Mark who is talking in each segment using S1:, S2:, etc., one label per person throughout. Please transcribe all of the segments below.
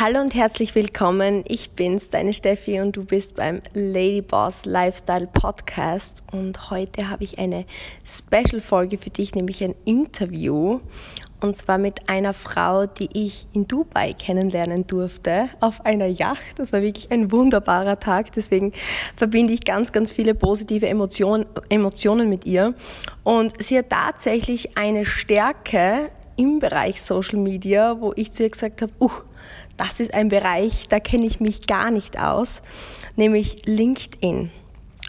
S1: Hallo und herzlich willkommen. Ich bin's, deine Steffi, und du bist beim Ladyboss Lifestyle Podcast. Und heute habe ich eine Special-Folge für dich, nämlich ein Interview. Und zwar mit einer Frau, die ich in Dubai kennenlernen durfte, auf einer Yacht. Das war wirklich ein wunderbarer Tag. Deswegen verbinde ich ganz, ganz viele positive Emotionen, Emotionen mit ihr. Und sie hat tatsächlich eine Stärke im Bereich Social Media, wo ich zu ihr gesagt habe, uh, das ist ein Bereich, da kenne ich mich gar nicht aus, nämlich LinkedIn.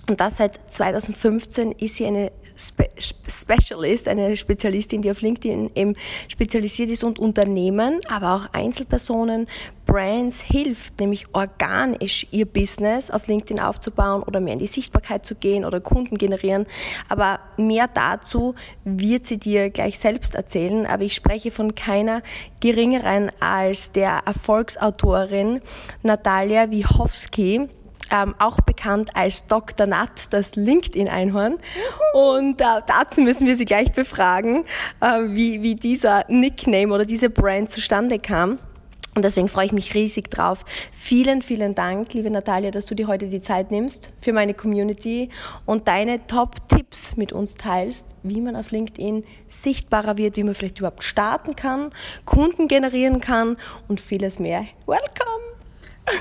S1: Und das seit 2015 ist sie eine Spe Specialist, eine Spezialistin, die auf LinkedIn eben spezialisiert ist und Unternehmen, aber auch Einzelpersonen, Brands hilft, nämlich organisch ihr Business auf LinkedIn aufzubauen oder mehr in die Sichtbarkeit zu gehen oder Kunden generieren. Aber mehr dazu wird sie dir gleich selbst erzählen. Aber ich spreche von keiner geringeren als der Erfolgsautorin Natalia Wichowski ähm, auch bekannt als Dr. Nat, das LinkedIn-Einhorn. Und äh, dazu müssen wir Sie gleich befragen, äh, wie, wie dieser Nickname oder diese Brand zustande kam. Und deswegen freue ich mich riesig drauf. Vielen, vielen Dank, liebe Natalia, dass du dir heute die Zeit nimmst für meine Community und deine Top-Tipps mit uns teilst, wie man auf LinkedIn sichtbarer wird, wie man vielleicht überhaupt starten kann, Kunden generieren kann und vieles mehr. Welcome!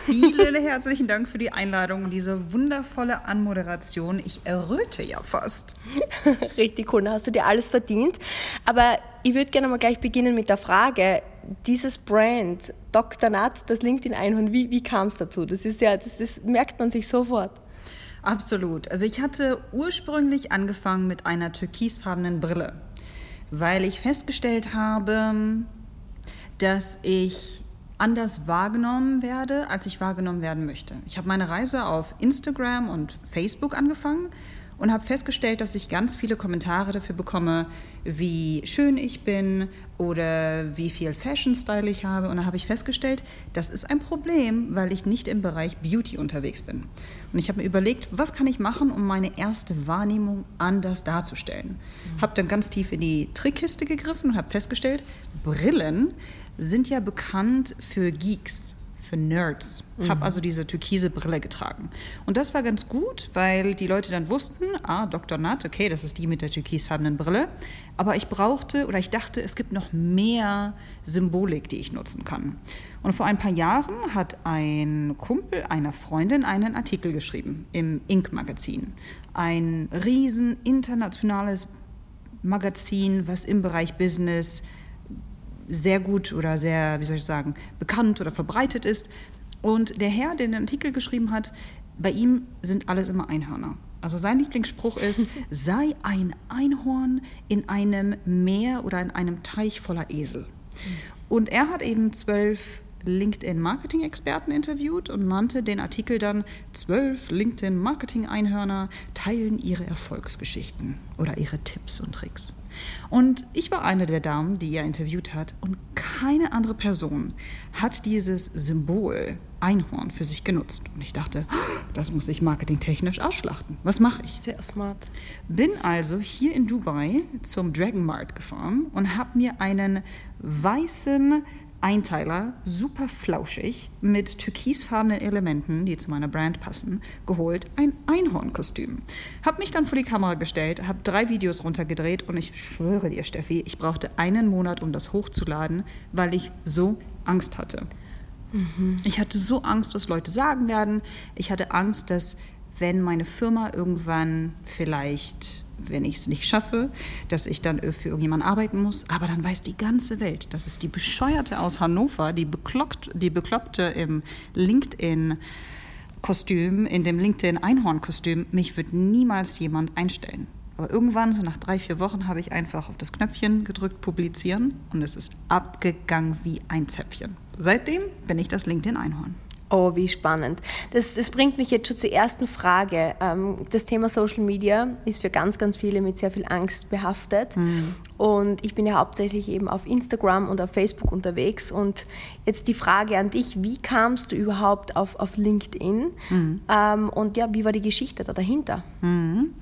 S2: Vielen herzlichen Dank für die Einladung und diese wundervolle Anmoderation. Ich erröte ja fast.
S1: Richtig cool, da hast du dir alles verdient. Aber ich würde gerne mal gleich beginnen mit der Frage, dieses Brand, Dr. Nat, das LinkedIn-Einhorn, wie, wie kam es dazu? Das ist ja, das, das merkt man sich sofort.
S2: Absolut. Also ich hatte ursprünglich angefangen mit einer türkisfarbenen Brille, weil ich festgestellt habe, dass ich anders wahrgenommen werde, als ich wahrgenommen werden möchte. Ich habe meine Reise auf Instagram und Facebook angefangen und habe festgestellt, dass ich ganz viele Kommentare dafür bekomme, wie schön ich bin oder wie viel Fashion-Style ich habe. Und da habe ich festgestellt, das ist ein Problem, weil ich nicht im Bereich Beauty unterwegs bin. Und ich habe mir überlegt, was kann ich machen, um meine erste Wahrnehmung anders darzustellen. Mhm. Habe dann ganz tief in die Trickkiste gegriffen und habe festgestellt, Brillen sind ja bekannt für Geeks, für Nerds. Mhm. Habe also diese türkise Brille getragen. Und das war ganz gut, weil die Leute dann wussten, ah, Dr. Nat, okay, das ist die mit der türkisfarbenen Brille. Aber ich brauchte oder ich dachte, es gibt noch mehr Symbolik, die ich nutzen kann. Und vor ein paar Jahren hat ein Kumpel einer Freundin einen Artikel geschrieben im Ink-Magazin. Ein riesen internationales Magazin, was im Bereich Business sehr gut oder sehr, wie soll ich sagen, bekannt oder verbreitet ist. Und der Herr, der den Artikel geschrieben hat, bei ihm sind alles immer Einhörner. Also sein Lieblingsspruch ist, sei ein Einhorn in einem Meer oder in einem Teich voller Esel. Und er hat eben zwölf LinkedIn-Marketing-Experten interviewt und nannte den Artikel dann Zwölf LinkedIn-Marketing-Einhörner teilen ihre Erfolgsgeschichten oder ihre Tipps und Tricks. Und ich war eine der Damen, die er interviewt hat und keine andere Person hat dieses Symbol Einhorn für sich genutzt. Und ich dachte, das muss ich marketingtechnisch ausschlachten. Was mache ich?
S1: Sehr smart.
S2: Bin also hier in Dubai zum Dragon Mart gefahren und habe mir einen weißen Einteiler, super flauschig, mit türkisfarbenen Elementen, die zu meiner Brand passen, geholt, ein Einhornkostüm. Hab mich dann vor die Kamera gestellt, habe drei Videos runtergedreht und ich schwöre dir, Steffi, ich brauchte einen Monat, um das hochzuladen, weil ich so Angst hatte. Mhm. Ich hatte so Angst, was Leute sagen werden. Ich hatte Angst, dass wenn meine Firma irgendwann vielleicht wenn ich es nicht schaffe, dass ich dann für irgendjemanden arbeiten muss. Aber dann weiß die ganze Welt, dass es die Bescheuerte aus Hannover, die, bekloppt, die Bekloppte im LinkedIn-Kostüm, in dem LinkedIn-Einhorn-Kostüm, mich wird niemals jemand einstellen. Aber irgendwann, so nach drei, vier Wochen, habe ich einfach auf das Knöpfchen gedrückt, publizieren und es ist abgegangen wie ein Zäpfchen. Seitdem bin ich das LinkedIn-Einhorn.
S1: Oh, wie spannend. Das, das bringt mich jetzt schon zur ersten Frage. Ähm, das Thema Social Media ist für ganz, ganz viele mit sehr viel Angst behaftet. Mhm. Und ich bin ja hauptsächlich eben auf Instagram und auf Facebook unterwegs. Und jetzt die Frage an dich, wie kamst du überhaupt auf, auf LinkedIn? Mhm. Und ja, wie war die Geschichte da dahinter?
S2: Mhm.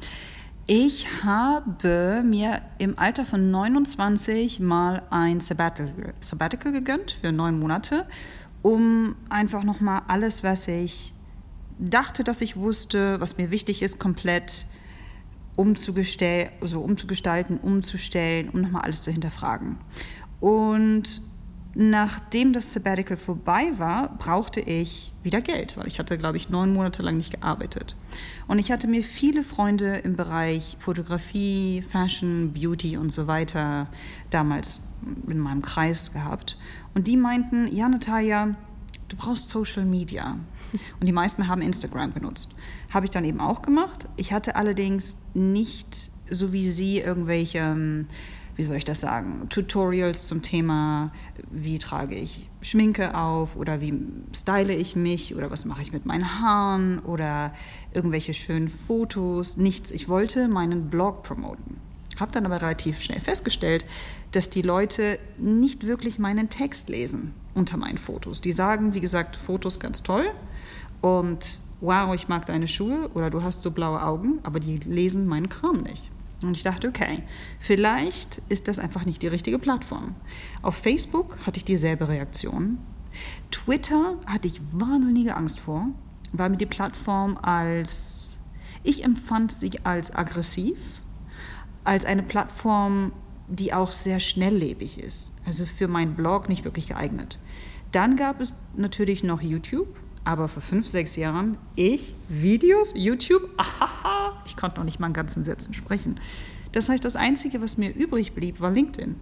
S2: Ich habe mir im Alter von 29 mal ein Sabbatical, Sabbatical gegönnt für neun Monate, um einfach nochmal alles, was ich dachte, dass ich wusste, was mir wichtig ist, komplett umzugestell, also umzugestalten, umzustellen, um nochmal alles zu hinterfragen. Und nachdem das Sabbatical vorbei war, brauchte ich wieder Geld, weil ich hatte, glaube ich, neun Monate lang nicht gearbeitet. Und ich hatte mir viele Freunde im Bereich Fotografie, Fashion, Beauty und so weiter damals in meinem Kreis gehabt. Und die meinten, ja, Natalia, du brauchst Social Media. Und die meisten haben Instagram genutzt. Habe ich dann eben auch gemacht. Ich hatte allerdings nicht, so wie sie, irgendwelche, ähm, wie soll ich das sagen, Tutorials zum Thema, wie trage ich Schminke auf oder wie style ich mich oder was mache ich mit meinen Haaren oder irgendwelche schönen Fotos. Nichts. Ich wollte meinen Blog promoten. Habe dann aber relativ schnell festgestellt, dass die Leute nicht wirklich meinen Text lesen unter meinen Fotos. Die sagen, wie gesagt, Fotos ganz toll und wow, ich mag deine Schuhe oder du hast so blaue Augen, aber die lesen meinen Kram nicht. Und ich dachte, okay, vielleicht ist das einfach nicht die richtige Plattform. Auf Facebook hatte ich dieselbe Reaktion. Twitter hatte ich wahnsinnige Angst vor, weil mir die Plattform als, ich empfand sie als aggressiv, als eine Plattform, die auch sehr schnelllebig ist. Also für meinen Blog nicht wirklich geeignet. Dann gab es natürlich noch YouTube, aber vor fünf, sechs Jahren ich Videos, YouTube, ahaha, ich konnte noch nicht mal einen ganzen Sätzen sprechen. Das heißt, das Einzige, was mir übrig blieb, war LinkedIn.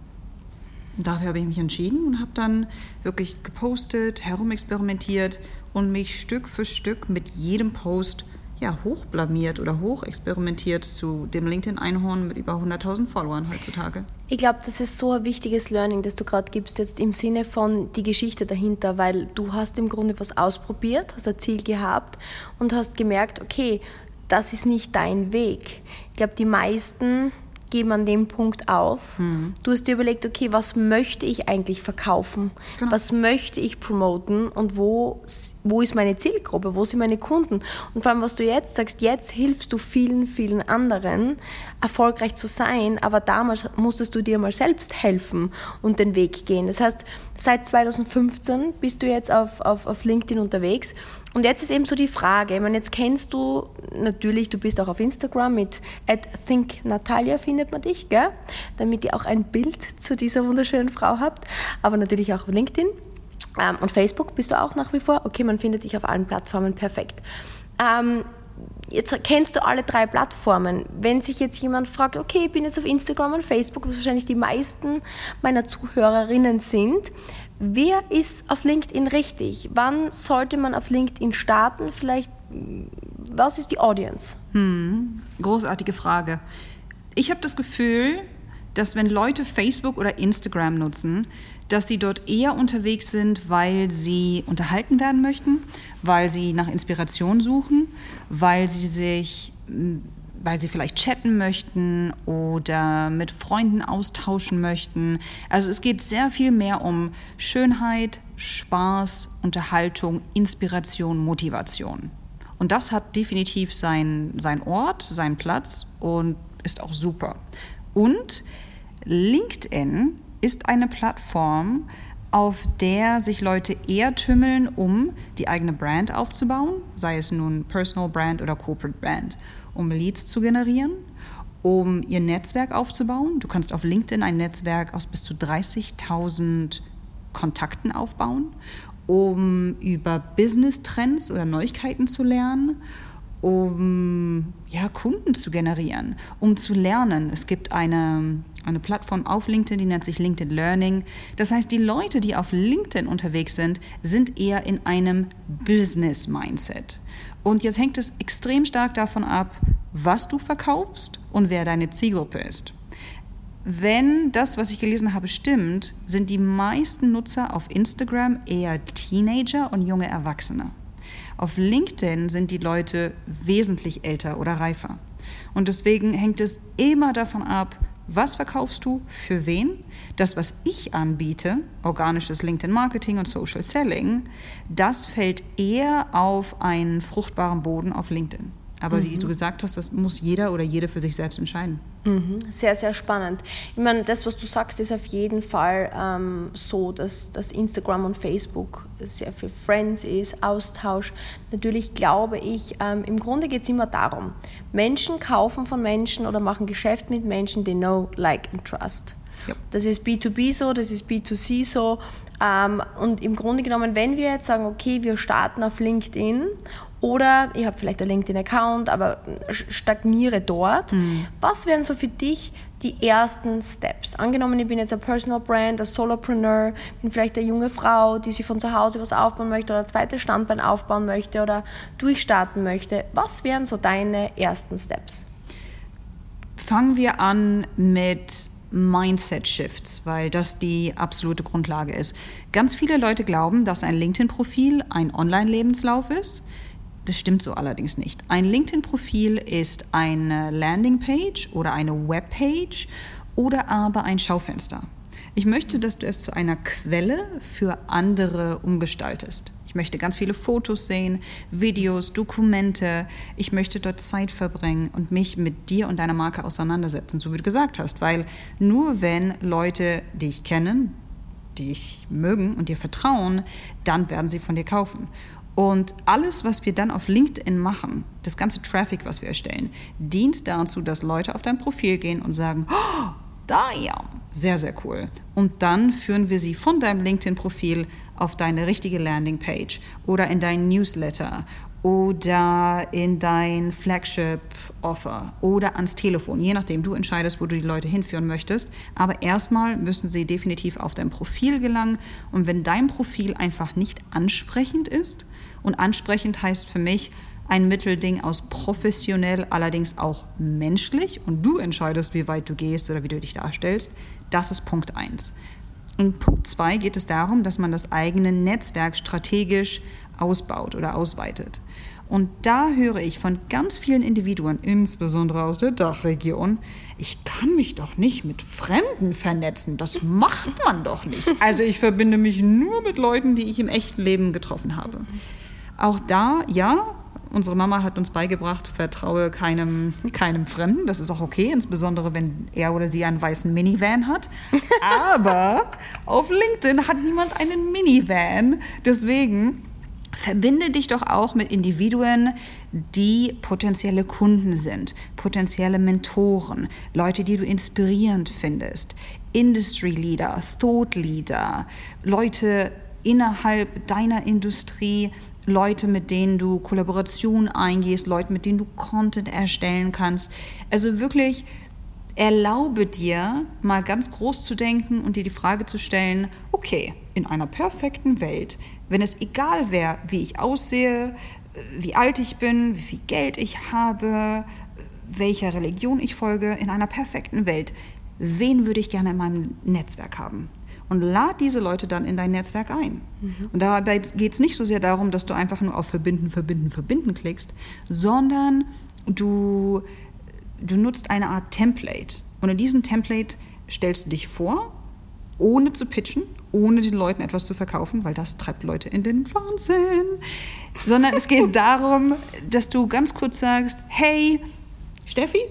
S2: Dafür habe ich mich entschieden und habe dann wirklich gepostet, herumexperimentiert und mich Stück für Stück mit jedem Post ja, hochblamiert oder hochexperimentiert zu dem LinkedIn-Einhorn mit über 100.000 Followern heutzutage.
S1: Ich glaube, das ist so ein wichtiges Learning, das du gerade gibst, jetzt im Sinne von die Geschichte dahinter, weil du hast im Grunde was ausprobiert, hast ein Ziel gehabt und hast gemerkt, okay, das ist nicht dein Weg. Ich glaube, die meisten geben an dem Punkt auf. Mhm. Du hast dir überlegt, okay, was möchte ich eigentlich verkaufen? Genau. Was möchte ich promoten und wo, wo ist meine Zielgruppe? Wo sind meine Kunden? Und vor allem, was du jetzt sagst, jetzt hilfst du vielen, vielen anderen, erfolgreich zu sein, aber damals musstest du dir mal selbst helfen und den Weg gehen. Das heißt, seit 2015 bist du jetzt auf, auf, auf LinkedIn unterwegs und jetzt ist eben so die Frage, ich meine, jetzt kennst du natürlich, du bist auch auf Instagram mit @thinknatalia findet man dich, gell? Damit ihr auch ein Bild zu dieser wunderschönen Frau habt, aber natürlich auch auf LinkedIn. Ähm, und Facebook bist du auch nach wie vor. Okay, man findet dich auf allen Plattformen perfekt. Ähm, jetzt kennst du alle drei Plattformen. Wenn sich jetzt jemand fragt, okay, ich bin jetzt auf Instagram und Facebook, was wahrscheinlich die meisten meiner Zuhörerinnen sind, Wer ist auf LinkedIn richtig? Wann sollte man auf LinkedIn starten? Vielleicht, was ist die Audience?
S2: Hm, großartige Frage. Ich habe das Gefühl, dass wenn Leute Facebook oder Instagram nutzen, dass sie dort eher unterwegs sind, weil sie unterhalten werden möchten, weil sie nach Inspiration suchen, weil sie sich weil sie vielleicht chatten möchten oder mit Freunden austauschen möchten. Also es geht sehr viel mehr um Schönheit, Spaß, Unterhaltung, Inspiration, Motivation. Und das hat definitiv seinen sein Ort, seinen Platz und ist auch super. Und LinkedIn ist eine Plattform, auf der sich Leute eher tümmeln, um die eigene Brand aufzubauen, sei es nun Personal Brand oder Corporate Brand um Leads zu generieren, um ihr Netzwerk aufzubauen. Du kannst auf LinkedIn ein Netzwerk aus bis zu 30.000 Kontakten aufbauen, um über Business-Trends oder Neuigkeiten zu lernen, um ja, Kunden zu generieren, um zu lernen. Es gibt eine, eine Plattform auf LinkedIn, die nennt sich LinkedIn Learning. Das heißt, die Leute, die auf LinkedIn unterwegs sind, sind eher in einem Business-Mindset. Und jetzt hängt es extrem stark davon ab, was du verkaufst und wer deine Zielgruppe ist. Wenn das, was ich gelesen habe, stimmt, sind die meisten Nutzer auf Instagram eher Teenager und junge Erwachsene. Auf LinkedIn sind die Leute wesentlich älter oder reifer. Und deswegen hängt es immer davon ab, was verkaufst du, für wen? Das, was ich anbiete, organisches LinkedIn-Marketing und Social Selling, das fällt eher auf einen fruchtbaren Boden auf LinkedIn. Aber mhm. wie du gesagt hast, das muss jeder oder jede für sich selbst entscheiden.
S1: Mhm. Sehr, sehr spannend. Ich meine, das, was du sagst, ist auf jeden Fall ähm, so, dass, dass Instagram und Facebook sehr viel Friends ist, Austausch. Natürlich glaube ich, ähm, im Grunde geht es immer darum, Menschen kaufen von Menschen oder machen Geschäft mit Menschen, die know, like and trust. Ja. Das ist B2B so, das ist B2C so. Ähm, und im Grunde genommen, wenn wir jetzt sagen, okay, wir starten auf LinkedIn oder ich habe vielleicht einen LinkedIn-Account, aber stagniere dort. Mhm. Was wären so für dich die ersten Steps? Angenommen, ich bin jetzt ein Personal Brand, ein Solopreneur, bin vielleicht eine junge Frau, die sich von zu Hause was aufbauen möchte oder ein zweites Standbein aufbauen möchte oder durchstarten möchte. Was wären so deine ersten Steps?
S2: Fangen wir an mit Mindset-Shifts, weil das die absolute Grundlage ist. Ganz viele Leute glauben, dass ein LinkedIn-Profil ein Online-Lebenslauf ist. Das stimmt so allerdings nicht. Ein LinkedIn-Profil ist eine Landingpage oder eine Webpage oder aber ein Schaufenster. Ich möchte, dass du es zu einer Quelle für andere umgestaltest. Ich möchte ganz viele Fotos sehen, Videos, Dokumente. Ich möchte dort Zeit verbringen und mich mit dir und deiner Marke auseinandersetzen, so wie du gesagt hast. Weil nur wenn Leute dich kennen, dich mögen und dir vertrauen, dann werden sie von dir kaufen. Und alles, was wir dann auf LinkedIn machen, das ganze Traffic, was wir erstellen, dient dazu, dass Leute auf dein Profil gehen und sagen, oh, da ja, sehr, sehr cool. Und dann führen wir sie von deinem LinkedIn-Profil auf deine richtige Landingpage oder in dein Newsletter oder in dein Flagship-Offer oder ans Telefon, je nachdem, du entscheidest, wo du die Leute hinführen möchtest. Aber erstmal müssen sie definitiv auf dein Profil gelangen. Und wenn dein Profil einfach nicht ansprechend ist, und ansprechend heißt für mich ein Mittelding aus professionell, allerdings auch menschlich, und du entscheidest, wie weit du gehst oder wie du dich darstellst, das ist Punkt 1. In Punkt 2 geht es darum, dass man das eigene Netzwerk strategisch ausbaut oder ausweitet. Und da höre ich von ganz vielen Individuen, insbesondere aus der Dachregion, ich kann mich doch nicht mit Fremden vernetzen. Das macht man doch nicht. Also ich verbinde mich nur mit Leuten, die ich im echten Leben getroffen habe. Auch da, ja, unsere Mama hat uns beigebracht, vertraue keinem, keinem Fremden. Das ist auch okay, insbesondere wenn er oder sie einen weißen Minivan hat. Aber auf LinkedIn hat niemand einen Minivan. Deswegen Verbinde dich doch auch mit Individuen, die potenzielle Kunden sind, potenzielle Mentoren, Leute, die du inspirierend findest, Industry Leader, Thought Leader, Leute innerhalb deiner Industrie, Leute, mit denen du Kollaboration eingehst, Leute, mit denen du Content erstellen kannst. Also wirklich erlaube dir, mal ganz groß zu denken und dir die Frage zu stellen, okay, in einer perfekten Welt, wenn es egal wäre, wie ich aussehe, wie alt ich bin, wie viel Geld ich habe, welcher Religion ich folge, in einer perfekten Welt, wen würde ich gerne in meinem Netzwerk haben? Und lad diese Leute dann in dein Netzwerk ein. Mhm. Und dabei geht es nicht so sehr darum, dass du einfach nur auf Verbinden, Verbinden, Verbinden klickst, sondern du du nutzt eine Art Template. Und in diesem Template stellst du dich vor, ohne zu pitchen, ohne den Leuten etwas zu verkaufen, weil das treibt Leute in den Wahnsinn. Sondern es geht darum, dass du ganz kurz sagst, hey, Steffi,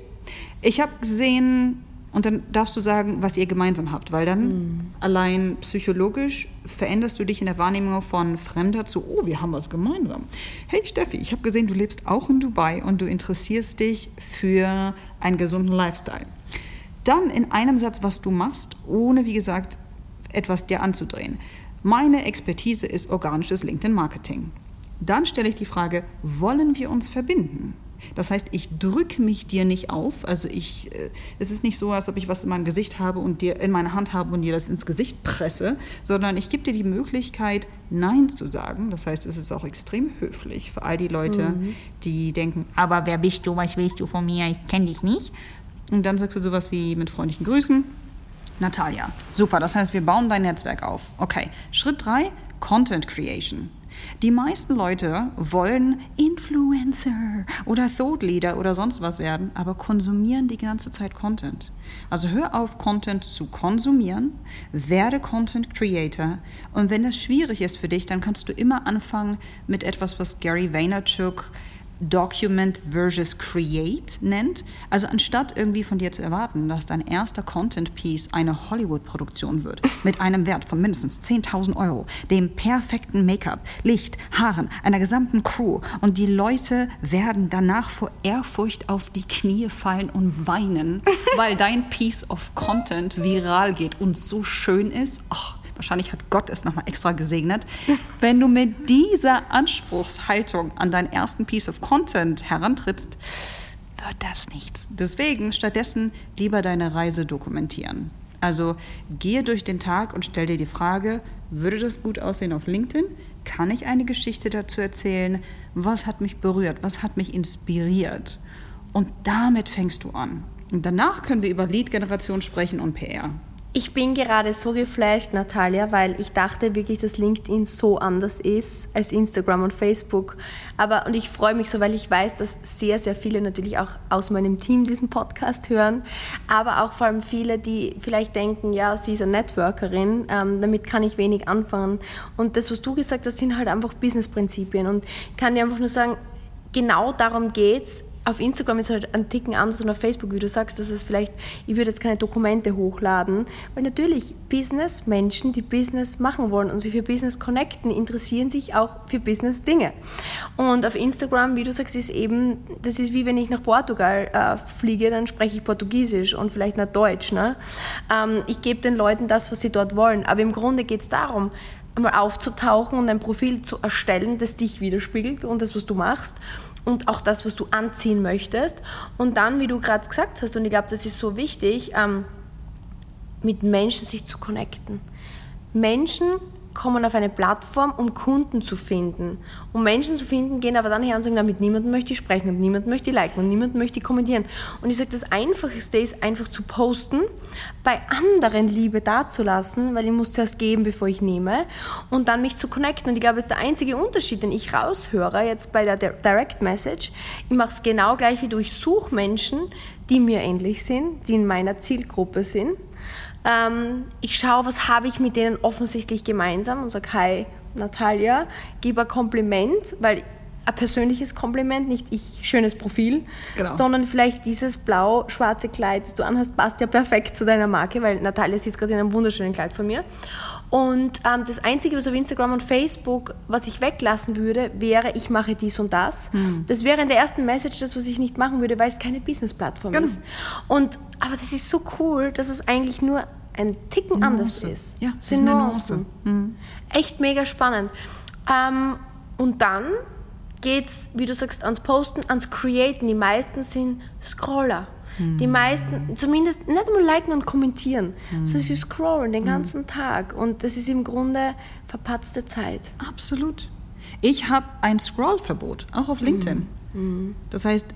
S2: ich habe gesehen, und dann darfst du sagen, was ihr gemeinsam habt, weil dann mhm. allein psychologisch veränderst du dich in der Wahrnehmung von Fremder zu, oh, wir haben was gemeinsam. Hey Steffi, ich habe gesehen, du lebst auch in Dubai und du interessierst dich für einen gesunden Lifestyle. Dann in einem Satz, was du machst, ohne, wie gesagt, etwas dir anzudrehen. Meine Expertise ist organisches LinkedIn-Marketing. Dann stelle ich die Frage, wollen wir uns verbinden? Das heißt, ich drücke mich dir nicht auf. Also ich, äh, es ist nicht so, als ob ich was in meinem Gesicht habe und dir in meiner Hand habe und dir das ins Gesicht presse, sondern ich gebe dir die Möglichkeit, Nein zu sagen. Das heißt, es ist auch extrem höflich für all die Leute, mhm. die denken, aber wer bist du, was willst du von mir, ich kenne dich nicht. Und dann sagst du sowas wie mit freundlichen Grüßen. Natalia, super, das heißt, wir bauen dein Netzwerk auf. Okay, Schritt drei, Content Creation. Die meisten Leute wollen Influencer oder Thought Leader oder sonst was werden, aber konsumieren die ganze Zeit Content. Also hör auf, Content zu konsumieren, werde Content Creator und wenn das schwierig ist für dich, dann kannst du immer anfangen mit etwas, was Gary Vaynerchuk Document versus Create nennt. Also anstatt irgendwie von dir zu erwarten, dass dein erster Content-Piece eine Hollywood-Produktion wird, mit einem Wert von mindestens 10.000 Euro, dem perfekten Make-up, Licht, Haaren, einer gesamten Crew und die Leute werden danach vor Ehrfurcht auf die Knie fallen und weinen, weil dein Piece of Content viral geht und so schön ist. Oh, wahrscheinlich hat Gott es nochmal extra gesegnet, wenn du mit dieser Anspruchshaltung an deinen ersten Piece of Content herantrittst, wird das nichts. Deswegen stattdessen lieber deine Reise dokumentieren. Also gehe durch den Tag und stell dir die Frage, würde das gut aussehen auf LinkedIn? Kann ich eine Geschichte dazu erzählen? Was hat mich berührt? Was hat mich inspiriert? Und damit fängst du an. Und danach können wir über Lead-Generation sprechen und PR.
S1: Ich bin gerade so geflasht, Natalia, weil ich dachte wirklich, dass LinkedIn so anders ist als Instagram und Facebook. Aber und ich freue mich so, weil ich weiß, dass sehr, sehr viele natürlich auch aus meinem Team diesen Podcast hören, aber auch vor allem viele, die vielleicht denken, ja, sie ist eine Networkerin, ähm, damit kann ich wenig anfangen. Und das, was du gesagt hast, sind halt einfach Businessprinzipien. Und ich kann dir einfach nur sagen, genau darum geht's auf Instagram ist halt ein Ticken anders und auf Facebook, wie du sagst, dass es vielleicht, ich würde jetzt keine Dokumente hochladen, weil natürlich Business, Menschen, die Business machen wollen und sich für Business connecten, interessieren sich auch für Business-Dinge. Und auf Instagram, wie du sagst, ist eben, das ist wie wenn ich nach Portugal äh, fliege, dann spreche ich Portugiesisch und vielleicht nach Deutsch. Ne? Ähm, ich gebe den Leuten das, was sie dort wollen. Aber im Grunde geht es darum, einmal aufzutauchen und ein Profil zu erstellen, das dich widerspiegelt und das, was du machst und auch das, was du anziehen möchtest. Und dann, wie du gerade gesagt hast, und ich glaube, das ist so wichtig, ähm, mit Menschen sich zu connecten. Menschen kommen auf eine Plattform, um Kunden zu finden. Um Menschen zu finden, gehen aber dann her und sagen, mit niemandem möchte ich sprechen und niemand möchte ich liken und niemand möchte ich kommentieren. Und ich sage, das Einfachste ist einfach zu posten, bei anderen Liebe dazulassen, weil ich muss zuerst geben, bevor ich nehme und dann mich zu connecten. Und ich glaube, das ist der einzige Unterschied, den ich raushöre jetzt bei der Direct Message. Ich mache es genau gleich wie du. Ich suche Menschen, die mir ähnlich sind, die in meiner Zielgruppe sind ähm, ich schaue, was habe ich mit denen offensichtlich gemeinsam und sage, hi Natalia, gib ein Kompliment, weil ein persönliches Kompliment, nicht ich schönes Profil, genau. sondern vielleicht dieses blau-schwarze Kleid, das du anhast, passt ja perfekt zu deiner Marke, weil Natalia sitzt gerade in einem wunderschönen Kleid von mir. Und ähm, das Einzige, was auf Instagram und Facebook, was ich weglassen würde, wäre, ich mache dies und das. Mhm. Das wäre in der ersten Message das, was ich nicht machen würde, weil es keine Business-Plattform genau. ist. Und, aber das ist so cool, dass es eigentlich nur ein Ticken Nuance. anders ist.
S2: Ja, es ist eine Nuance. Mhm.
S1: Echt mega spannend. Ähm, und dann geht es, wie du sagst, ans Posten, ans Createn. Die meisten sind Scroller. Mhm. Die meisten, zumindest nicht einmal liken und kommentieren, mhm. sondern sie scrollen den ganzen mhm. Tag. Und das ist im Grunde verpatzte Zeit.
S2: Absolut. Ich habe ein Scrollverbot, auch auf LinkedIn. Mhm. Mhm. Das heißt,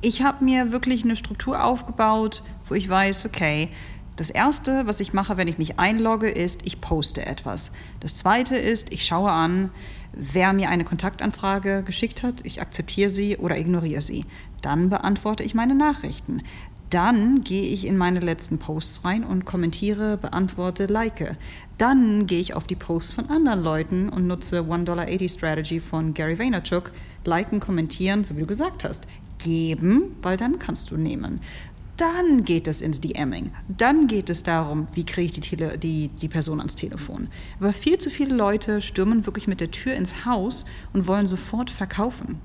S2: ich habe mir wirklich eine Struktur aufgebaut, wo ich weiß, okay, das erste, was ich mache, wenn ich mich einlogge, ist, ich poste etwas. Das zweite ist, ich schaue an, wer mir eine Kontaktanfrage geschickt hat. Ich akzeptiere sie oder ignoriere sie. Dann beantworte ich meine Nachrichten. Dann gehe ich in meine letzten Posts rein und kommentiere, beantworte, like. Dann gehe ich auf die Posts von anderen Leuten und nutze $1.80 Strategy von Gary Vaynerchuk. Liken, kommentieren, so wie du gesagt hast. Geben, weil dann kannst du nehmen. Dann geht es ins DMing. Dann geht es darum, wie kriege ich die, Tele die, die Person ans Telefon. Aber viel zu viele Leute stürmen wirklich mit der Tür ins Haus und wollen sofort verkaufen.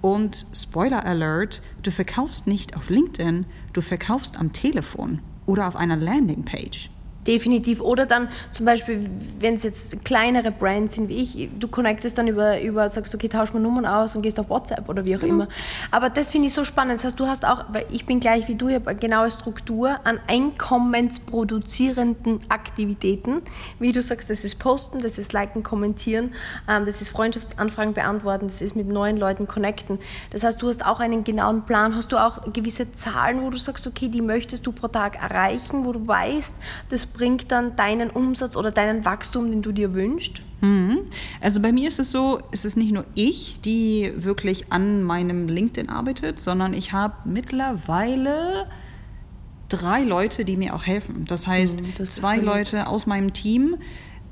S2: Und Spoiler Alert, du verkaufst nicht auf LinkedIn, du verkaufst am Telefon oder auf einer Landingpage.
S1: Definitiv. Oder dann zum Beispiel, wenn es jetzt kleinere Brands sind wie ich, du connectest dann über, über sagst, okay, tausch mal Nummern aus und gehst auf WhatsApp oder wie auch mhm. immer. Aber das finde ich so spannend. Das heißt, du hast auch, weil ich bin gleich wie du, ich habe eine genaue Struktur an einkommensproduzierenden Aktivitäten. Wie du sagst, das ist Posten, das ist Liken, Kommentieren, ähm, das ist Freundschaftsanfragen beantworten, das ist mit neuen Leuten connecten. Das heißt, du hast auch einen genauen Plan. Hast du auch gewisse Zahlen, wo du sagst, okay, die möchtest du pro Tag erreichen, wo du weißt, das bringt dann deinen Umsatz oder deinen Wachstum, den du dir wünschst?
S2: Mhm. Also bei mir ist es so, es ist nicht nur ich, die wirklich an meinem LinkedIn arbeitet, sondern ich habe mittlerweile drei Leute, die mir auch helfen. Das heißt, mhm, das zwei Leute aus meinem Team,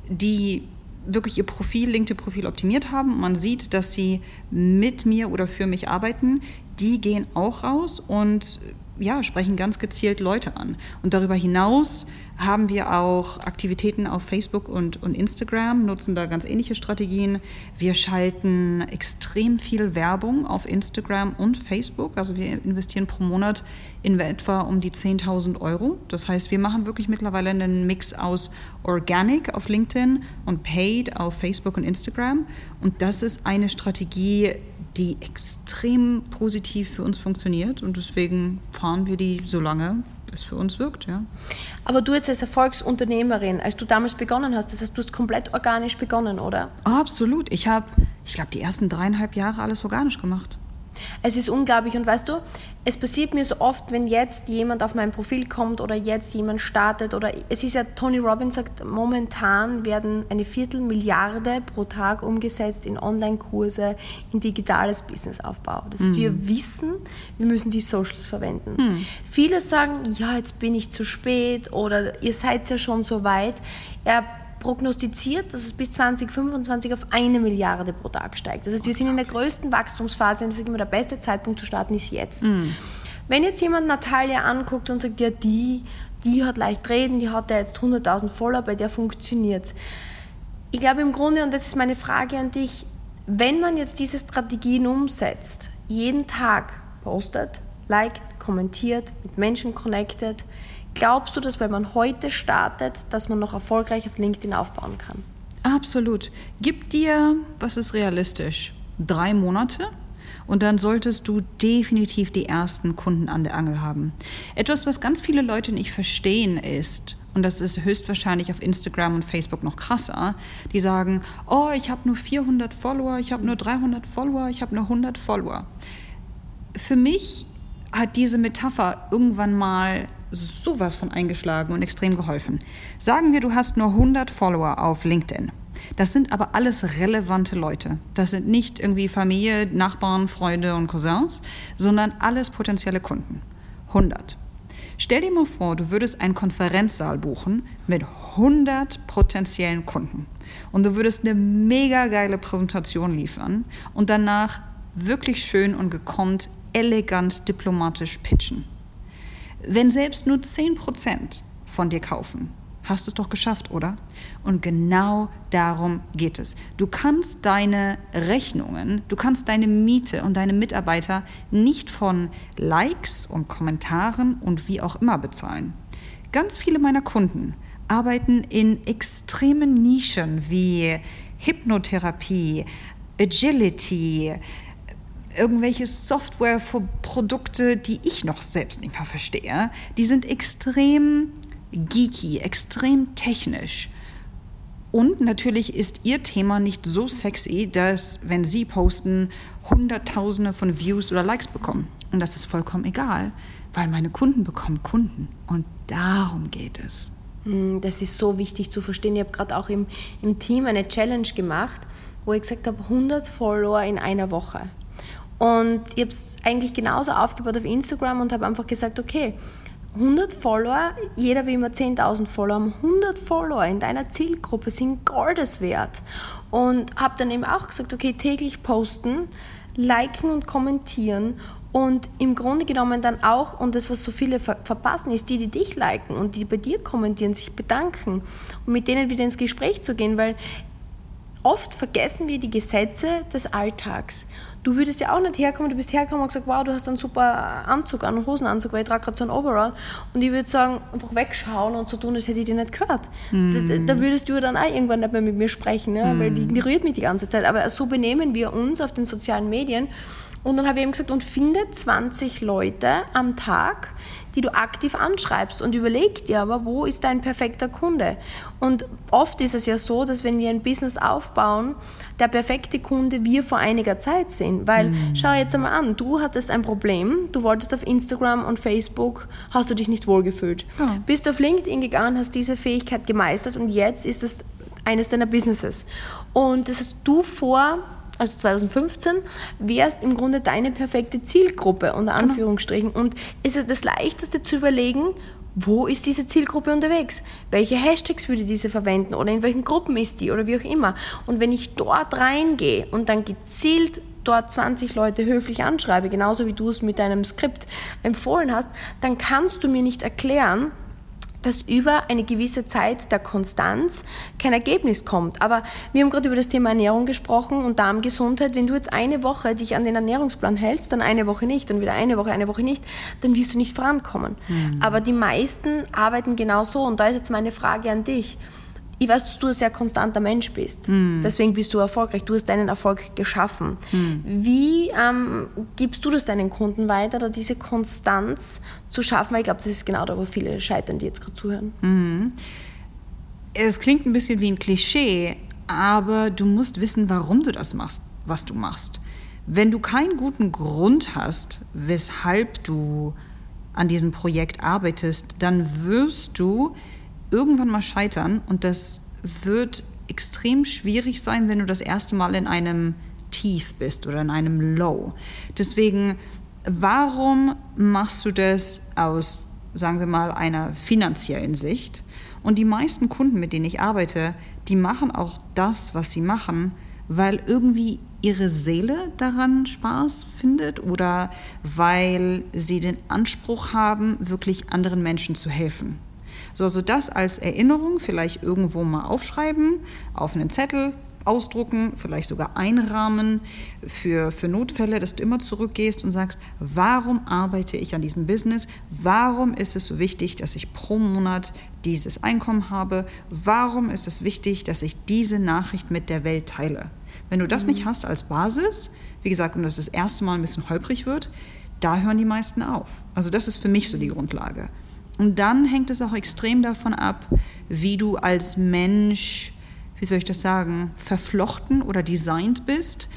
S2: die wirklich ihr Profil, LinkedIn-Profil optimiert haben. Man sieht, dass sie mit mir oder für mich arbeiten. Die gehen auch raus und ja, sprechen ganz gezielt Leute an. Und darüber hinaus haben wir auch Aktivitäten auf Facebook und, und Instagram, nutzen da ganz ähnliche Strategien. Wir schalten extrem viel Werbung auf Instagram und Facebook. Also wir investieren pro Monat in etwa um die 10.000 Euro. Das heißt, wir machen wirklich mittlerweile einen Mix aus Organic auf LinkedIn und Paid auf Facebook und Instagram. Und das ist eine Strategie, die extrem positiv für uns funktioniert und deswegen fahren wir die so lange, es für uns wirkt. Ja.
S1: Aber du jetzt als Erfolgsunternehmerin, als du damals begonnen hast, das heißt, du hast komplett organisch begonnen, oder?
S2: Absolut. Ich habe, ich glaube, die ersten dreieinhalb Jahre alles organisch gemacht.
S1: Es ist unglaublich und weißt du, es passiert mir so oft, wenn jetzt jemand auf mein Profil kommt oder jetzt jemand startet oder es ist ja, Tony Robbins sagt, momentan werden eine Viertelmilliarde pro Tag umgesetzt in Online-Kurse, in digitales Businessaufbau. Das heißt, mhm. wir wissen, wir müssen die Socials verwenden. Mhm. Viele sagen, ja, jetzt bin ich zu spät oder ihr seid ja schon so weit. Er prognostiziert, dass es bis 2025 auf eine Milliarde pro Tag steigt. Das heißt, wir sind in der größten Wachstumsphase und ich sage immer, der beste Zeitpunkt zu starten ist jetzt. Mhm. Wenn jetzt jemand Natalia anguckt und sagt, ja, die, die hat leicht reden, die hat ja jetzt 100.000 Follower, bei der funktioniert es. Ich glaube im Grunde, und das ist meine Frage an dich, wenn man jetzt diese Strategien umsetzt, jeden Tag postet, liked, kommentiert, mit Menschen connected, Glaubst du, dass wenn man heute startet, dass man noch erfolgreich auf LinkedIn aufbauen kann?
S2: Absolut. Gib dir, was ist realistisch, drei Monate und dann solltest du definitiv die ersten Kunden an der Angel haben. Etwas, was ganz viele Leute nicht verstehen, ist, und das ist höchstwahrscheinlich auf Instagram und Facebook noch krasser, die sagen, oh, ich habe nur 400 Follower, ich habe nur 300 Follower, ich habe nur 100 Follower. Für mich hat diese Metapher irgendwann mal sowas von eingeschlagen und extrem geholfen. Sagen wir, du hast nur 100 Follower auf LinkedIn. Das sind aber alles relevante Leute. Das sind nicht irgendwie Familie, Nachbarn, Freunde und Cousins, sondern alles potenzielle Kunden. 100. Stell dir mal vor, du würdest einen Konferenzsaal buchen mit 100 potenziellen Kunden und du würdest eine mega geile Präsentation liefern und danach wirklich schön und gekonnt, elegant, diplomatisch pitchen. Wenn selbst nur 10% von dir kaufen, hast du es doch geschafft, oder? Und genau darum geht es. Du kannst deine Rechnungen, du kannst deine Miete und deine Mitarbeiter nicht von Likes und Kommentaren und wie auch immer bezahlen. Ganz viele meiner Kunden arbeiten in extremen Nischen wie Hypnotherapie, Agility, irgendwelche Software für Produkte, die ich noch selbst nicht mehr verstehe. Die sind extrem geeky, extrem technisch. Und natürlich ist ihr Thema nicht so sexy, dass, wenn sie posten, Hunderttausende von Views oder Likes bekommen. Und das ist vollkommen egal, weil meine Kunden bekommen Kunden. Und darum geht es.
S1: Hm, das ist so wichtig zu verstehen. Ich habe gerade auch im, im Team eine Challenge gemacht, wo ich gesagt habe, 100 Follower in einer Woche. Und ich habe es eigentlich genauso aufgebaut auf Instagram und habe einfach gesagt, okay, 100 Follower, jeder will immer 10.000 Follower haben, 100 Follower in deiner Zielgruppe sind Goldes wert. Und habe dann eben auch gesagt, okay, täglich posten, liken und kommentieren und im Grunde genommen dann auch, und das, was so viele ver verpassen, ist die, die dich liken und die bei dir kommentieren, sich bedanken und mit denen wieder ins Gespräch zu gehen, weil oft vergessen wir die Gesetze des Alltags. Du würdest ja auch nicht herkommen, du bist hergekommen und gesagt, wow, du hast einen super Anzug einen Hosenanzug, weil ich trage gerade so einen Overall. Und ich würde sagen, einfach wegschauen und so tun, als hätte ich dir nicht gehört. Mm. Das, da würdest du dann auch irgendwann nicht mehr mit mir sprechen, ne? Mm. weil die ignoriert mich die ganze Zeit. Aber so benehmen wir uns auf den sozialen Medien. Und dann habe ich eben gesagt, und finde 20 Leute am Tag, die du aktiv anschreibst und überleg dir aber, wo ist dein perfekter Kunde? Und oft ist es ja so, dass wenn wir ein Business aufbauen, der perfekte Kunde wir vor einiger Zeit sind. Weil, mhm. schau jetzt einmal an, du hattest ein Problem, du wolltest auf Instagram und Facebook, hast du dich nicht wohlgefühlt. Ja. Bist auf LinkedIn gegangen, hast diese Fähigkeit gemeistert und jetzt ist es eines deiner Businesses. Und das hast du vor also 2015, wärst im Grunde deine perfekte Zielgruppe, unter genau. Anführungsstrichen. Genau. Und ist es das Leichteste zu überlegen, wo ist diese Zielgruppe unterwegs? Welche Hashtags würde diese verwenden oder in welchen Gruppen ist die oder wie auch immer? Und wenn ich dort reingehe und dann gezielt dort 20 Leute höflich anschreibe, genauso wie du es mit deinem Skript empfohlen hast, dann kannst du mir nicht erklären, dass über eine gewisse Zeit der Konstanz kein Ergebnis kommt. Aber wir haben gerade über das Thema Ernährung gesprochen und Darmgesundheit. Wenn du jetzt eine Woche dich an den Ernährungsplan hältst, dann eine Woche nicht, dann wieder eine Woche, eine Woche nicht, dann wirst du nicht vorankommen. Mhm. Aber die meisten arbeiten genau so. Und da ist jetzt meine Frage an dich ich weiß, dass du ein sehr konstanter Mensch bist. Mm. Deswegen bist du erfolgreich. Du hast deinen Erfolg geschaffen. Mm. Wie ähm, gibst du das deinen Kunden weiter, da diese Konstanz zu schaffen? Weil ich glaube, das ist genau da, wo viele scheitern, die jetzt gerade zuhören.
S2: Mm. Es klingt ein bisschen wie ein Klischee, aber du musst wissen, warum du das machst, was du machst. Wenn du keinen guten Grund hast, weshalb du an diesem Projekt arbeitest, dann wirst du irgendwann mal scheitern und das wird extrem schwierig sein, wenn du das erste Mal in einem Tief bist oder in einem Low. Deswegen, warum machst du das aus, sagen wir mal, einer finanziellen Sicht? Und die meisten Kunden, mit denen ich arbeite, die machen auch das, was sie machen, weil irgendwie ihre Seele daran Spaß findet oder weil sie den Anspruch haben, wirklich anderen Menschen zu helfen. So, also das als Erinnerung vielleicht irgendwo mal aufschreiben, auf einen Zettel, ausdrucken, vielleicht sogar einrahmen für, für Notfälle, dass du immer zurückgehst und sagst, warum arbeite ich an diesem Business? Warum ist es so wichtig, dass ich pro Monat dieses Einkommen habe? Warum ist es wichtig, dass ich diese Nachricht mit der Welt teile? Wenn du das mhm. nicht hast als Basis, wie gesagt, und das das erste Mal ein bisschen holprig wird, da hören die meisten auf. Also das ist für mich so die Grundlage. Und dann hängt es auch extrem davon ab, wie du als Mensch, wie soll ich das sagen, verflochten oder designt bist.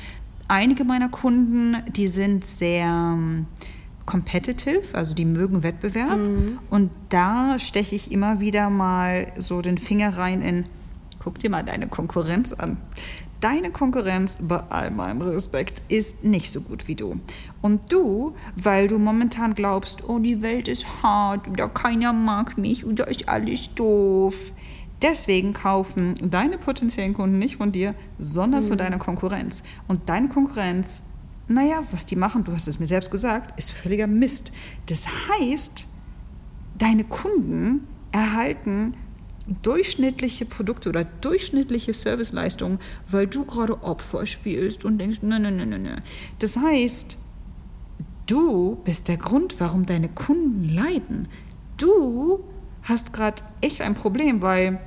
S2: Einige meiner Kunden, die sind sehr ähm, competitive, also die mögen Wettbewerb. Mhm. Und da steche ich immer wieder mal so den Finger rein in, guck dir mal deine Konkurrenz an deine Konkurrenz, bei all meinem Respekt, ist nicht so gut wie du. Und du, weil du momentan glaubst, oh, die Welt ist hart oder keiner mag mich oder ist alles doof. Deswegen kaufen deine potenziellen Kunden nicht von dir, sondern mhm. von deiner Konkurrenz. Und deine Konkurrenz, naja, was die machen, du hast es mir selbst gesagt, ist völliger Mist. Das heißt, deine Kunden erhalten durchschnittliche Produkte oder durchschnittliche Serviceleistungen, weil du gerade Opfer spielst und denkst, nein, nein, nein, nein. Das heißt, du bist der Grund, warum deine Kunden leiden. Du hast gerade echt ein Problem, weil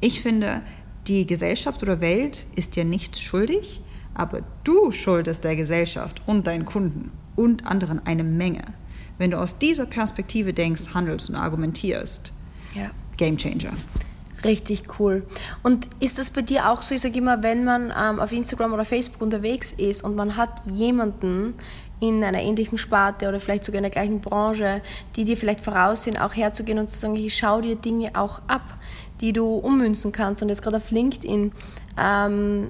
S2: ich finde, die Gesellschaft oder Welt ist dir nichts schuldig, aber du schuldest der Gesellschaft und deinen Kunden und anderen eine Menge. Wenn du aus dieser Perspektive denkst, handelst und argumentierst, ja. Game Changer.
S1: Richtig cool. Und ist das bei dir auch so, ich sage immer, wenn man ähm, auf Instagram oder Facebook unterwegs ist und man hat jemanden in einer ähnlichen Sparte oder vielleicht sogar in der gleichen Branche, die dir vielleicht voraus sind, auch herzugehen und zu sagen, ich schaue dir Dinge auch ab, die du ummünzen kannst. Und jetzt gerade auf LinkedIn, ähm,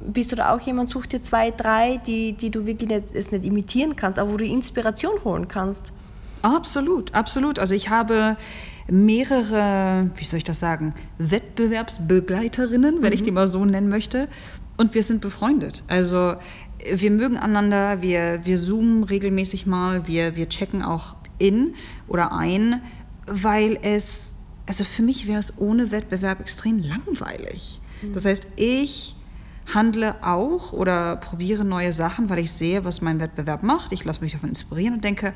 S1: bist du da auch jemand, such dir zwei, drei, die, die du wirklich nicht, es nicht imitieren kannst, aber wo du Inspiration holen kannst.
S2: Absolut, absolut. Also ich habe mehrere, wie soll ich das sagen, Wettbewerbsbegleiterinnen, wenn mhm. ich die mal so nennen möchte. Und wir sind befreundet. Also wir mögen einander, wir, wir zoomen regelmäßig mal, wir, wir checken auch in oder ein, weil es, also für mich wäre es ohne Wettbewerb extrem langweilig. Mhm. Das heißt, ich handle auch oder probiere neue Sachen, weil ich sehe, was mein Wettbewerb macht. Ich lasse mich davon inspirieren und denke,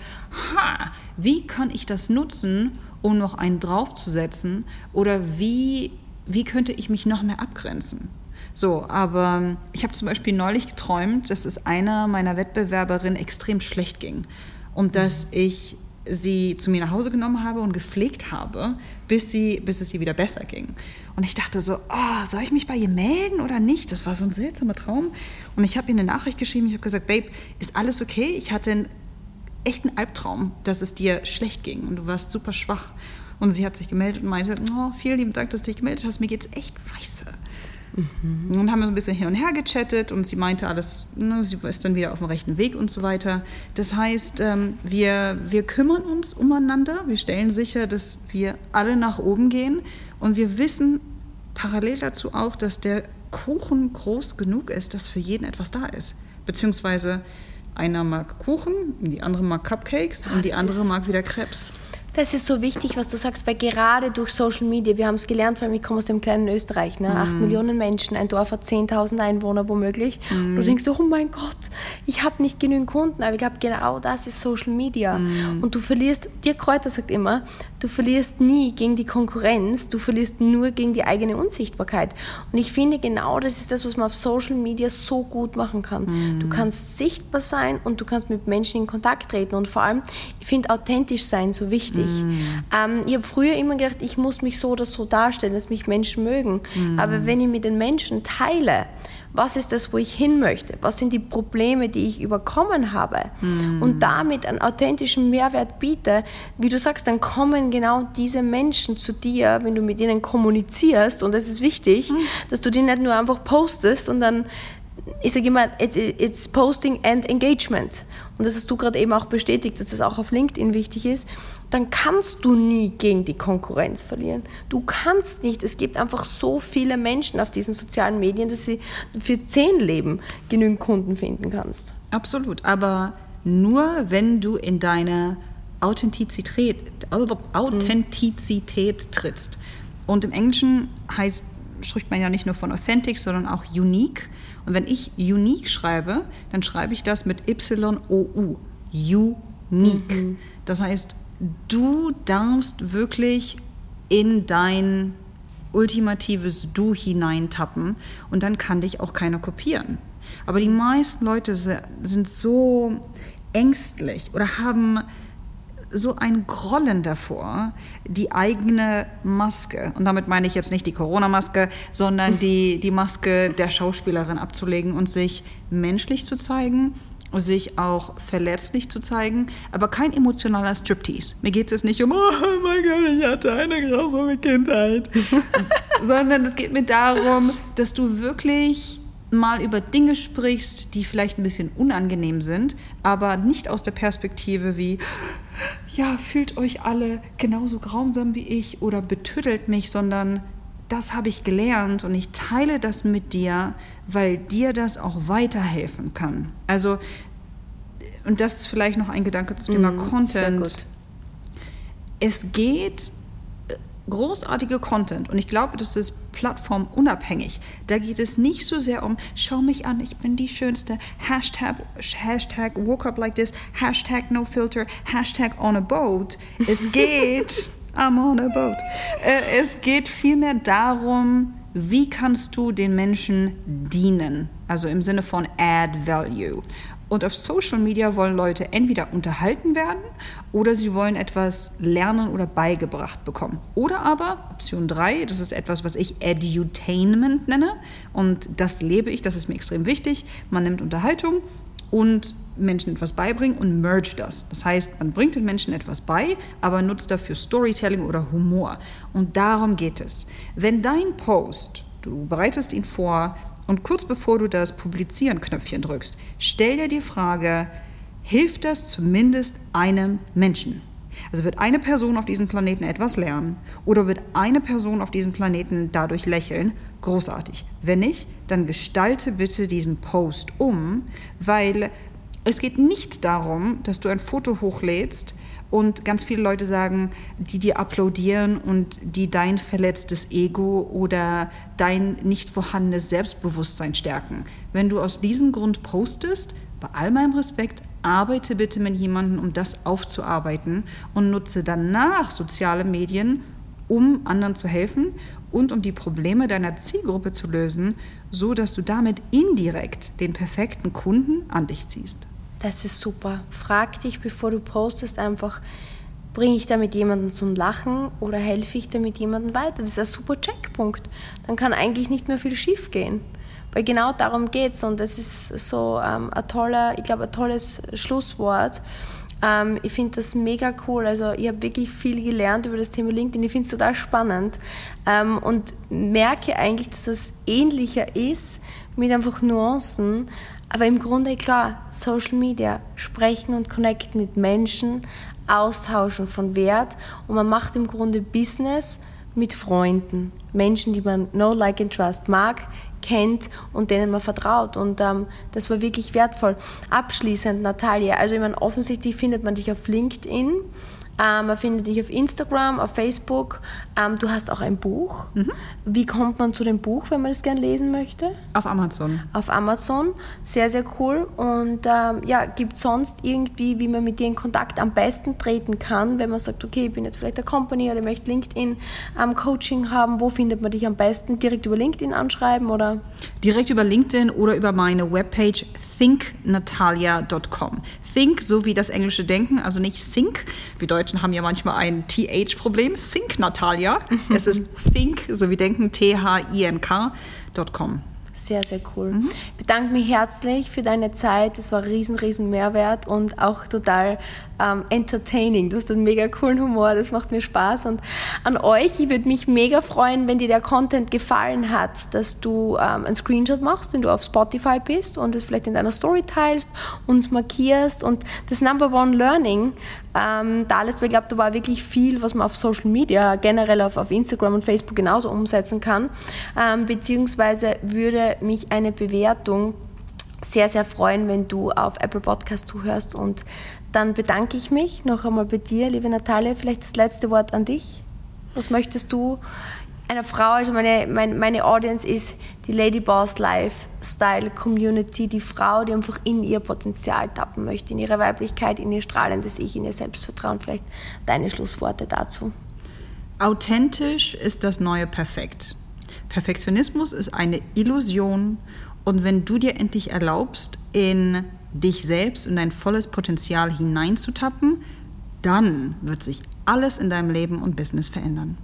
S2: ha, wie kann ich das nutzen, um noch einen draufzusetzen? Oder wie, wie könnte ich mich noch mehr abgrenzen? So, aber ich habe zum Beispiel neulich geträumt, dass es einer meiner Wettbewerberinnen extrem schlecht ging und dass ich sie zu mir nach Hause genommen habe und gepflegt habe, bis, sie, bis es ihr wieder besser ging. Und ich dachte so, oh, soll ich mich bei ihr melden oder nicht? Das war so ein seltsamer Traum. Und ich habe ihr eine Nachricht geschrieben, ich habe gesagt, Babe, ist alles okay? Ich hatte einen echten Albtraum, dass es dir schlecht ging und du warst super schwach. Und sie hat sich gemeldet und meinte, oh, vielen lieben Dank, dass du dich gemeldet hast, mir geht's echt scheiße. Mhm. Und haben wir so ein bisschen hin und her gechattet und sie meinte alles, ne, sie ist dann wieder auf dem rechten Weg und so weiter. Das heißt, ähm, wir, wir kümmern uns umeinander, wir stellen sicher, dass wir alle nach oben gehen und wir wissen parallel dazu auch, dass der Kuchen groß genug ist, dass für jeden etwas da ist. Beziehungsweise einer mag Kuchen, die andere mag Cupcakes
S1: Ah,
S2: und die andere mag wieder Krebs.
S1: Das ist so wichtig, was du sagst, weil gerade durch Social Media, wir haben es gelernt, weil ich komme aus dem kleinen Österreich, ne? acht Millionen Menschen, ein Dorf hat 10.000 Einwohner womöglich. Du denkst, so, oh mein Gott, ich habe nicht genügend Kunden, aber ich glaube, genau das ist Social Media. Und du verlierst, Dirk Kräuter sagt immer, du verlierst nie gegen die Konkurrenz, du verlierst nur gegen die eigene Unsichtbarkeit. Und ich finde, genau das ist das, was man auf Social Media so gut machen kann. Du kannst sichtbar sein und du kannst mit Menschen in Kontakt treten. Und vor allem, ich finde authentisch sein so wichtig. Ähm, ich habe früher immer gedacht, ich muss mich so oder so darstellen, dass mich Menschen mögen. Aber wenn ich mit den Menschen teile, was ist das, wo ich hin möchte? Was sind die Probleme, die ich überkommen habe? Und damit einen authentischen Mehrwert biete, wie du sagst, dann kommen genau diese Menschen zu dir, wenn du mit ihnen kommunizierst. Und es ist wichtig, dass du die nicht nur einfach postest und dann ich sage immer, it's, it's Posting and Engagement. Und das hast du gerade eben auch bestätigt, dass das auch auf LinkedIn wichtig ist. Dann kannst du nie gegen die Konkurrenz verlieren. Du kannst nicht. Es gibt einfach so viele Menschen auf diesen sozialen Medien, dass sie für zehn Leben genügend Kunden finden kannst.
S2: Absolut, aber nur wenn du in deine Authentizität, Authentizität trittst. Und im Englischen heißt, spricht man ja nicht nur von authentic, sondern auch unique. Und wenn ich unique schreibe, dann schreibe ich das mit Y-O-U. Unique. Das heißt, du darfst wirklich in dein ultimatives Du hineintappen und dann kann dich auch keiner kopieren. Aber die meisten Leute sind so ängstlich oder haben so ein Grollen davor, die eigene Maske, und damit meine ich jetzt nicht die Corona-Maske, sondern die, die Maske der Schauspielerin abzulegen und sich menschlich zu zeigen, sich auch verletzlich zu zeigen, aber kein emotionaler Striptease. Mir geht es nicht um, oh mein Gott, ich hatte eine grausame Kindheit, sondern es geht mir darum, dass du wirklich mal über Dinge sprichst, die vielleicht ein bisschen unangenehm sind, aber nicht aus der Perspektive wie, ja, fühlt euch alle genauso grausam wie ich oder betüdelt mich, sondern das habe ich gelernt und ich teile das mit dir, weil dir das auch weiterhelfen kann. Also, und das ist vielleicht noch ein Gedanke zum Thema
S1: Mm,
S2: Content es geht äh, großartige Content und ich glaube, das ist plattformunabhängig. Da geht es nicht so sehr um, schau mich an, ich bin die Schönste, Hashtag, Hashtag woke up like this, Hashtag no filter, Hashtag on a boat. Es geht, I'm on a boat. Äh, Es geht vielmehr darum, wie kannst du den Menschen dienen? Also im Sinne von add value. Und auf Social Media wollen Leute entweder unterhalten werden oder sie wollen etwas lernen oder beigebracht bekommen. Oder aber, Option 3, das ist etwas, was ich Edutainment nenne. Und das lebe ich, das ist mir extrem wichtig. Man nimmt Unterhaltung und Menschen etwas beibringen und merge das. Das heißt, man bringt den Menschen etwas bei, aber nutzt dafür Storytelling oder Humor. Und darum geht es. Wenn dein Post, du bereitest ihn vor, und kurz bevor du das Publizieren-Knöpfchen drückst, stell dir die Frage, hilft das zumindest einem Menschen? Also wird eine Person auf diesem Planeten etwas lernen oder wird eine Person auf diesem Planeten dadurch lächeln? Großartig. Wenn nicht, dann gestalte bitte diesen Post um, weil es geht nicht darum, dass du ein Foto hochlädst und ganz viele Leute sagen, die dir applaudieren und die dein verletztes Ego oder dein nicht vorhandenes Selbstbewusstsein stärken. Wenn du aus diesem Grund postest, bei all meinem Respekt, arbeite bitte mit jemandem, um das aufzuarbeiten und nutze danach soziale Medien, um anderen zu helfen und um die Probleme deiner Zielgruppe zu lösen, so dass du damit indirekt den perfekten Kunden an dich ziehst.
S1: Das ist super. Frag dich, bevor du postest, einfach, bringe ich damit jemanden zum Lachen oder helfe ich damit jemanden weiter? Das ist ein super Checkpunkt. Dann kann eigentlich nicht mehr viel schief gehen. Weil genau darum geht es und das ist so ähm, ein toller, ich glaube, ein tolles Schlusswort. Ähm, ich finde das mega cool. Also ich habe wirklich viel gelernt über das Thema LinkedIn. Ich finde es total spannend ähm, und merke eigentlich, dass es ähnlicher ist mit einfach Nuancen. Aber im Grunde klar, Social Media, sprechen und connecten mit Menschen, austauschen von Wert und man macht im Grunde Business mit Freunden, Menschen, die man know, like and trust mag, kennt und denen man vertraut. Und ähm, das war wirklich wertvoll. Abschließend, Natalia, also ich meine, offensichtlich findet man dich auf LinkedIn. Ähm, man findet dich auf Instagram, auf Facebook. Ähm, du hast auch ein Buch. Mhm. Wie kommt man zu dem Buch, wenn man es gerne lesen möchte?
S2: Auf Amazon.
S1: Auf Amazon. Sehr, sehr cool. Und ähm, ja, gibt es sonst irgendwie, wie man mit dir in Kontakt am besten treten kann, wenn man sagt, okay, ich bin jetzt vielleicht eine Company oder möchte LinkedIn ähm, Coaching haben. Wo findet man dich am besten? Direkt über LinkedIn anschreiben oder?
S2: Direkt über LinkedIn oder über meine Webpage thinknatalia.com. Think, so wie das englische Denken, also nicht think. Wir Deutschen haben ja manchmal ein TH-Problem. Think Natalia. es ist think, so wie Denken, T-H-I-N-K.com.
S1: Sehr, sehr cool. Mhm. Ich bedanke mich herzlich für deine Zeit. Das war riesen, riesen Mehrwert und auch total ähm, entertaining. Du hast einen mega coolen Humor, das macht mir Spaß. Und an euch, ich würde mich mega freuen, wenn dir der Content gefallen hat, dass du ähm, einen Screenshot machst, wenn du auf Spotify bist und es vielleicht in deiner Story teilst, uns markierst und das Number One Learning ähm, da alles, weil ich glaube, da war wirklich viel, was man auf Social Media, generell auf, auf Instagram und Facebook genauso umsetzen kann. Ähm, beziehungsweise würde mich eine Bewertung sehr, sehr freuen, wenn du auf Apple Podcast zuhörst. Und dann bedanke ich mich noch einmal bei dir, liebe Natalia. Vielleicht das letzte Wort an dich. Was möchtest du einer Frau, also meine, meine, meine Audience ist die Lady Boss Lifestyle Community, die Frau, die einfach in ihr Potenzial tappen möchte, in ihre Weiblichkeit, in ihr strahlendes Ich, in ihr Selbstvertrauen. Vielleicht deine Schlussworte dazu.
S2: Authentisch ist das neue Perfekt. Perfektionismus ist eine Illusion und wenn du dir endlich erlaubst, in dich selbst und dein volles Potenzial hineinzutappen, dann wird sich alles in deinem Leben und Business verändern.